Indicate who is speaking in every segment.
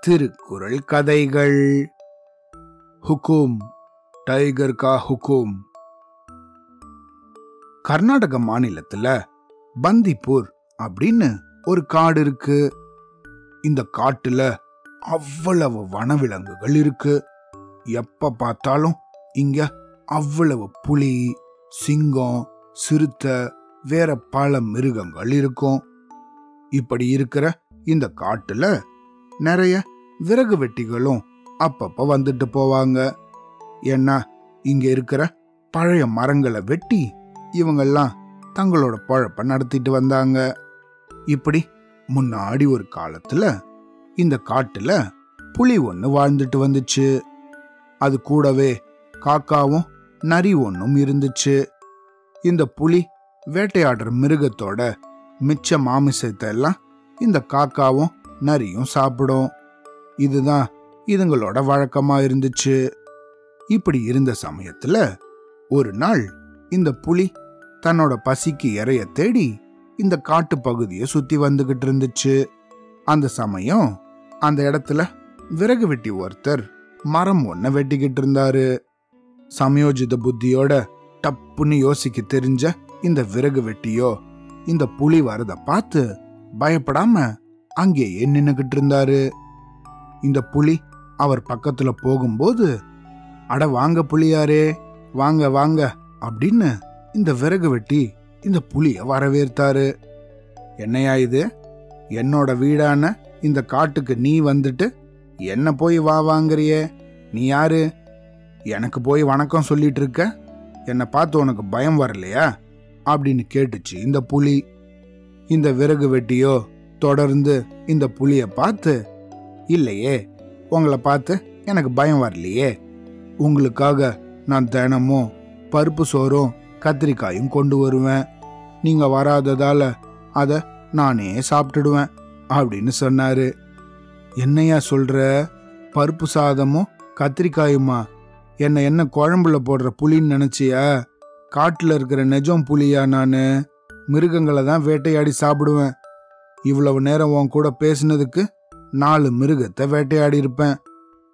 Speaker 1: திருக்குறள் கதைகள். ஹுக்கும் டைகர் கா ஹுக்கும் கர்நாடக மாநிலத்துல பந்திப்பூர் அப்படின்னு ஒரு காடு இருக்கு. இந்த காட்டுல அவ்வளவு வனவிலங்குகள் இருக்கு. எப்ப பார்த்தாலும் இங்க அவ்வளவு புலி சிங்கம் சிறுத்தை வேற பல மிருகங்கள் இருக்கும். இப்படி இருக்கிற இந்த காட்டுல நிறைய விறகு வெட்டிகளும் அப்பப்ப வந்துட்டு போவாங்க. ஏன்னா இங்க இருக்கிற பழைய மரங்களை வெட்டி இவங்கெல்லாம் தங்களோட பழப்ப நடத்திட்டு வந்தாங்க. இப்படி முன்னாடி ஒரு காலத்துல இந்த காட்டுல புலி ஒண்ணு வாழ்ந்துட்டு வந்துச்சு. அது கூடவே காக்காவும் நரி ஒன்றும் இருந்துச்சு. இந்த புலி வேட்டையாடுற மிருகத்தோட மிச்ச மாமிசத்தை எல்லாம் இந்த காக்காவும் நரியும் சாப்பிடும். இதுதான் இதுங்களோட வழக்கமா இருந்துச்சு. இப்படி இருந்த சமயத்துல ஒரு நாள் இந்த புலி தன்னோட பசிக்கு இறைய தேடி இந்த காட்டு பகுதியை சுத்தி வந்துகிட்டு இருந்துச்சு. அந்த சமயம் அந்த இடத்துல விறகு வெட்டி ஒருத்தர் மரம் ஒன்ன வெட்டிக்கிட்டு இருந்தாரு. சமயோஜித புத்தியோட டப்புன்னு யோசிக்க தெரிஞ்ச இந்த விறகு வெட்டியோ இந்த புலி வரத பார்த்து பயப்படாம அங்கேயே நின்னுகிட்டு இருந்தாரு இந்த புலி அவர் பக்கத்துல போகும்போது அட வாங்க புலியாரே வாங்க வாங்க அப்படின்னு இந்த விறகு வெட்டி இந்த புலிய வரவேற்றாரு. என்னையா இது? என்னோட வீடான இந்த காட்டுக்கு நீ வந்துட்டு என்ன போய் வா வாங்குறியே? நீ யாரு? எனக்கு போய் வணக்கம் சொல்லிட்டு இருக்க? என்னை பார்த்து உனக்கு பயம் வரலையா? அப்படின்னு கேட்டுச்சு இந்த புலி. இந்த விறகு வெட்டியோ தொடர்ந்து இந்த புலியை பார்த்து இல்லையே உங்களை பார்த்து எனக்கு பயம் வரலையே. உங்களுக்காக நான் தினமும் பருப்பு சோறும் கத்திரிக்காயும் கொண்டு வருவேன். நீங்க வராததால அதை நானே சாப்பிட்டுடுவேன் அப்படின்னு சொன்னாரு. என்னையா சொல்ற? பருப்பு சாதமும் கத்திரிக்காயுமா? என்ன என்ன குழம்புல போடுற புலின்னு நினைச்சியா? காட்டில் இருக்கிற நெஜம் புலியா நான். மிருகங்களை தான் வேட்டையாடி சாப்பிடுவேன். இவ்வளவு நேரம் உன் கூட பேசினதுக்கு நாலு மிருகத்தை வேட்டையாடி இருப்பேன்.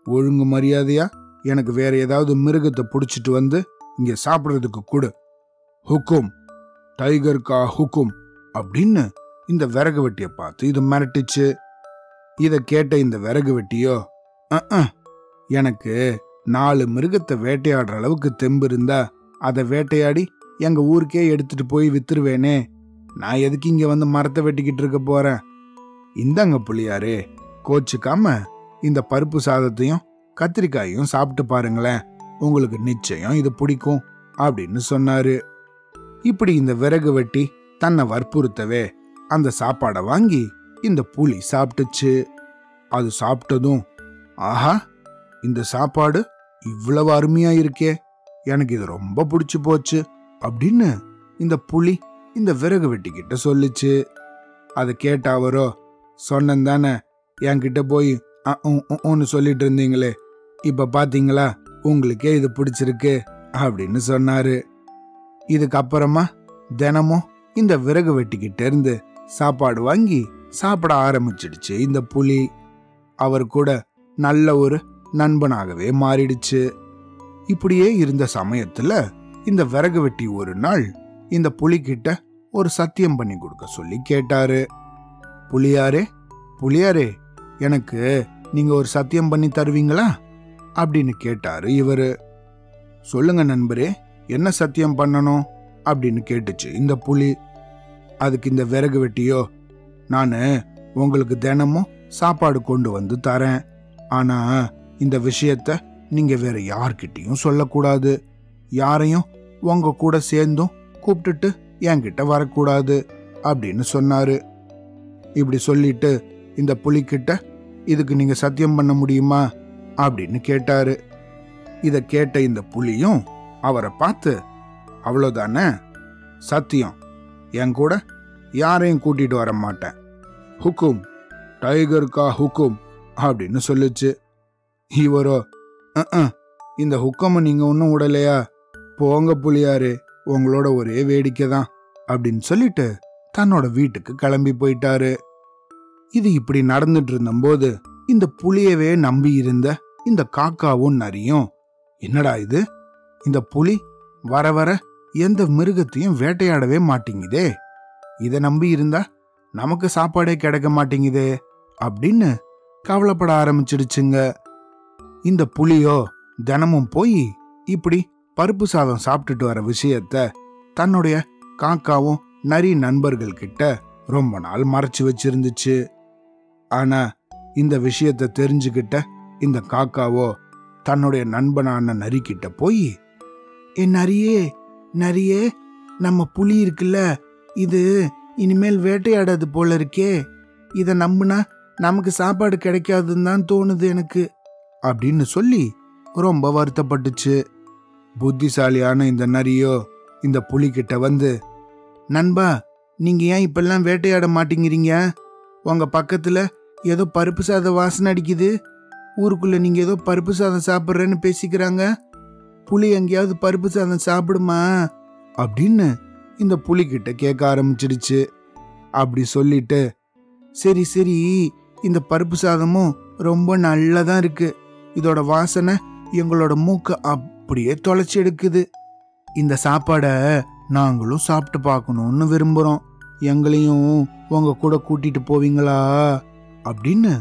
Speaker 1: ஒழுங்கு மரியாதையா? எனக்கு வேற ஏதாவது மிருகத்தை பிடிச்சிட்டு வந்து இங்க சாப்பிட்றதுக்கு கொடு. ஹுக்கும். டைகர் கா ஹுக்கும் அப்படின்னு இந்த விறகு வெட்டியை பார்த்து இது மிரட்டுச்சு. இதை கேட்ட இந்த விறகு வெட்டியோ எனக்கு நாலு மிருகத்தை வேட்டையாடுற அளவுக்கு தெம்பு இருந்தா அதை வேட்டையாடி எங்கள் ஊருக்கே எடுத்துட்டு போய் வித்துருவேனே. நான் எதுக்கு இங்கே வந்து மரத்தை வெட்டிக்கிட்டு இருக்க போகிறேன் இந்தாங்க புள்ளியாரே கோச்சுக்காம இந்த பருப்பு சாதத்தையும் கத்திரிக்காயும் சாப்பிட்டு பாருங்களேன். உங்களுக்கு நிச்சயம் இது பிடிக்கும் அப்படின்னு சொன்னாரு. இப்படி இந்த விறகு வெட்டி தன்னை வற்புறுத்தவே அந்த சாப்பாடை வாங்கி இந்த புலி சாப்பிட்டுச்சு. அது சாப்பிட்டதும் ஆஹா இந்த சாப்பாடு இவ்வளவு அருமையா இருக்கே. எனக்கு இது ரொம்ப பிடிச்சு போச்சு அப்படின்னு இந்த புலி இந்த விறகு வெட்டிக்கிட்ட சொல்லுச்சு. அதை கேட்டாவரோ சொன்னேன் தானே என்கிட்ட போய் ஒன்று உன்னு சொல்லிட்டு இருந்தீங்களே இப்போ பார்த்தீங்களா உங்களுக்கே இது பிடிச்சிருக்கு அப்படின்னு சொன்னாரு. இதுக்கப்புறமா தினமும் இந்த விறகு வெட்டிக்கிட்ட இருந்து சாப்பாடு வாங்கி சாப்பிட ஆரம்பிச்சிடுச்சு இந்த புலி. அவர் கூட நல்ல ஒரு நண்பனாகவே மாறிடுச்சு. இப்படியே இருந்த சமயத்துல இந்த விறகு வெட்டி ஒரு நாள் இந்த புலிகிட்ட ஒரு சத்தியம் பண்ணி கொடுக்க சொல்லி கேட்டாரு. புலியாரே புலியாரே எனக்கு நீங்க ஒரு சத்தியம் பண்ணி தருவீங்களா? அப்படின்னு கேட்டாரு இவரு. சொல்லுங்க நண்பரே என்ன சத்தியம் பண்ணணும்? அப்படின்னு கேட்டுச்சு இந்த புலி. அதுக்கு இந்த விறகு வெட்டியோ நான் உங்களுக்கு தினமும் சாப்பாடு கொண்டு வந்து தரேன். ஆனா இந்த விஷயத்த நீங்கள் வேற யார்கிட்டையும் சொல்லக்கூடாது. யாரையும் உங்க கூட சேர்ந்தும் கூப்பிட்டுட்டு என்கிட்ட வரக்கூடாது அப்படின்னு சொன்னாரு. இப்படி சொல்லிட்டு இந்த புலிக்கிட்ட இதுக்கு நீங்க சத்தியம் பண்ண முடியுமா? அப்படின்னு கேட்டாரு. இதை கேட்ட இந்த புலியும் அவரை பார்த்து அவ்வளோதானே சத்தியம். என் கூட யாரையும் கூட்டிட்டு வர மாட்டேன். ஹுக்கும் டைகர் கா ஹுக்கும் அப்படின்னு சொல்லுச்சு. இவரோ இந்த ஹுக்கமை நீங்க ஒன்றும் விடலையா போங்க புலியாரு உங்களோட ஒரே வேடிக்கை தான் அப்படின்னு சொல்லிட்டு தன்னோட வீட்டுக்கு கிளம்பி போயிட்டாரு. இது இப்படி நடந்துட்டு இருந்தபோது இந்த புலியவே நம்பி இருந்த இந்த காக்காவும் நரியும் என்னடா இது? இந்த புலி வர வர எந்த மிருகத்தையும் வேட்டையாடவே மாட்டேங்குதே. இதை நம்பி இருந்தா நமக்கு சாப்பாடே கிடைக்க மாட்டேங்குதே அப்படின்னு கவலைப்பட ஆரம்பிச்சிடுச்சுங்க. இந்த புலியோ தினமும் போய் இப்படி பருப்பு சாதம் சாப்பிட்டுட்டு வர விஷயத்த தன்னுடைய காக்காவும் நரி நண்பர்கள் கிட்ட ரொம்ப நாள் மறைச்சு வச்சிருந்துச்சு. ஆனா இந்த விஷயத்த தெரிஞ்சுக்கிட்ட இந்த காக்காவோ தன்னுடைய நண்பனான நரி கிட்ட போய் ஏ நரியே நரியே நம்ம புலி இருக்குல்ல இது இனிமேல் வேட்டையாடாது போல இருக்கே இதை நம்புனா நமக்கு சாப்பாடு கிடைக்காதுன்னு தான் தோணுது எனக்கு. அப்படின்னு சொல்லி ரொம்ப வருத்தப்பட்டுச்சு. புத்திசாலியான இந்த நரியோ இந்த புலிகிட்ட வந்து நண்பா நீங்க ஏன் இப்பெல்லாம் வேட்டையாட மாட்டேங்கிறீங்க? உங்க பக்கத்துல ஏதோ பருப்பு சாதம் வாசனை அடிக்குது. ஊருக்குள்ள நீங்க ஏதோ பருப்பு சாதம் சாப்பிட்றேன்னு பேசிக்கிறாங்க. புலி எங்கேயாவது பருப்பு சாதம் சாப்பிடுமா? அப்படின்னு இந்த புலிகிட்ட கேட்க ஆரம்பிச்சிடுச்சு அப்படி சொல்லிட்டு சரி சரி இந்த பருப்பு சாதமும் ரொம்ப நல்லதா இருக்குது இதோட வாசனை எங்களோட மூக்க அப்படியே தொலைச்சி எடுக்குது. இந்த சாப்பாடை நாங்களும் சாப்பிட்டு பார்க்கணும்னு விரும்புகிறோம் எங்களையும் உங்க கூட கூட்டிட்டு போவீங்களா? அப்படின்னு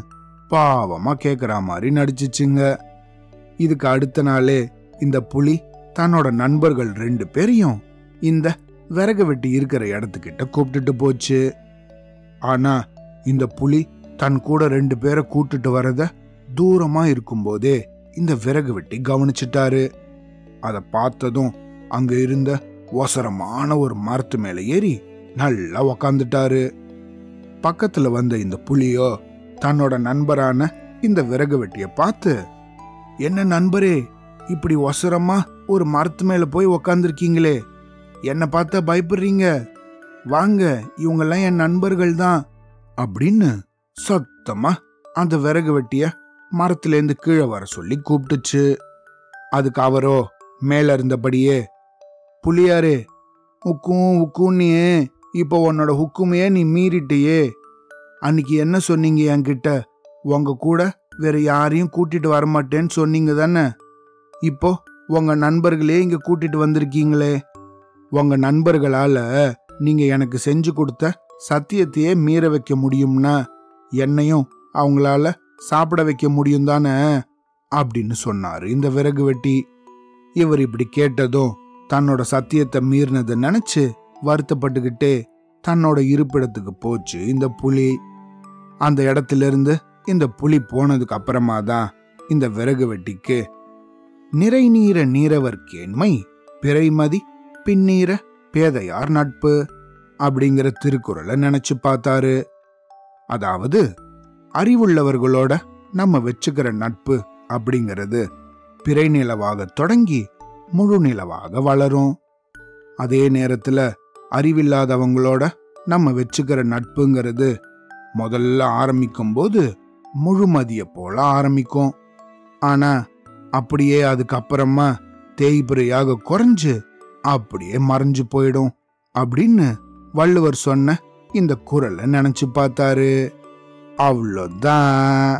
Speaker 1: பாவமா கேக்குற மாதிரி நடிச்சிச்சுங்க. இதுக்கு அடுத்த நாளே இந்த புலி தன்னோட நண்பர்கள் ரெண்டு பேரையும் இந்த விறகு வெட்டி இருக்கிற இடத்துக்கிட்ட கூப்பிட்டுட்டு போச்சு. ஆனா இந்த புலி தன் கூட ரெண்டு பேரை கூட்டுட்டு வரத தூரமா இருக்கும்போதே இந்த விறகு வெட்டி கவனிச்சிட்டாரு. அதை பார்த்ததும் அங்க இருந்த ஒசரமான ஒரு மரத்து மேல ஏறி நல்லா உக்காந்துட்டாரு. பக்கத்துல வந்த இந்த புலியோ தன்னோட நண்பரான இந்த விறகு வெட்டிய பார்த்து என்ன நண்பரே இப்படி ஒசரமா ஒரு மரத்து மேல போய் உக்காந்துருக்கீங்களே. என்னை பார்த்தா பயப்படுறீங்க? வாங்க இவங்கெல்லாம் என் நண்பர்கள் தான் அப்படின்னு சத்தமா அந்த விறகு வெட்டிய மரத்திலேருந்து கீழே வர சொல்லி கூப்பிட்டுச்சு. அதுக்கு அவரோ மேல இருந்தபடியே புளியாரு உக்கும் உக்குன்னு இப்போ உன்னோட ஹுக்குமையே நீ மீறிட்டியே. அன்னைக்கு என்ன சொன்னீங்க என்கிட்ட? உங்க கூட வேற யாரையும் கூட்டிட்டு வரமாட்டேன்னு சொன்னீங்க தானே? இப்போ உங்க நண்பர்களே இங்க கூட்டிட்டு வந்திருக்கீங்களே. உங்க நண்பர்களால நீங்க எனக்கு செஞ்சு கொடுத்த சத்தியத்தையே மீற வைக்க முடியும்னா என்னையும் அவங்களால சாப்பிட வைக்க முடியும் தானே? அப்படின்னு சொன்னாரு இந்த விறகு வெட்டி. இவர் இப்படி கேட்டதும் தன்னோட சத்தியத்தை மீறினதை நினைச்சு வருத்தப்பட்டுக்கிட்டே தன்னோட இருப்பிடத்துக்கு போச்சு இந்த புலி. அந்த இடத்துல இருந்து இந்த புலி போனதுக்கு அப்புறமா தான் இந்த விறகு வெட்டிக்கு நிறை நீர நீரவர் கேண்மை பிறைமதி பின்னீர பேதையார் நட்பு அப்படிங்கிற திருக்குறளை நினைச்சு பார்த்தாரு. அதாவது அறிவுள்ளவர்களோட நம்ம வச்சுக்கிற நட்பு அப்படிங்கிறது பிறை நிலவாக தொடங்கி முழு நிலவாக வளரும். அதே நேரத்துல அறிவில்லாதவங்களோட நம்ம வச்சுக்கிற நட்புங்கிறது முதல்ல ஆரம்பிக்கும் போது முழுமதிய போல ஆரம்பிக்கும். ஆனா அப்படியே அதுக்கப்புறமா தேய்பிரையாக குறைஞ்சு அப்படியே மறைஞ்சு போயிடும் அப்படின்னு வள்ளுவர் சொன்ன இந்த குரலை நினைச்சு பார்த்தாரு. அவ்வளோதான்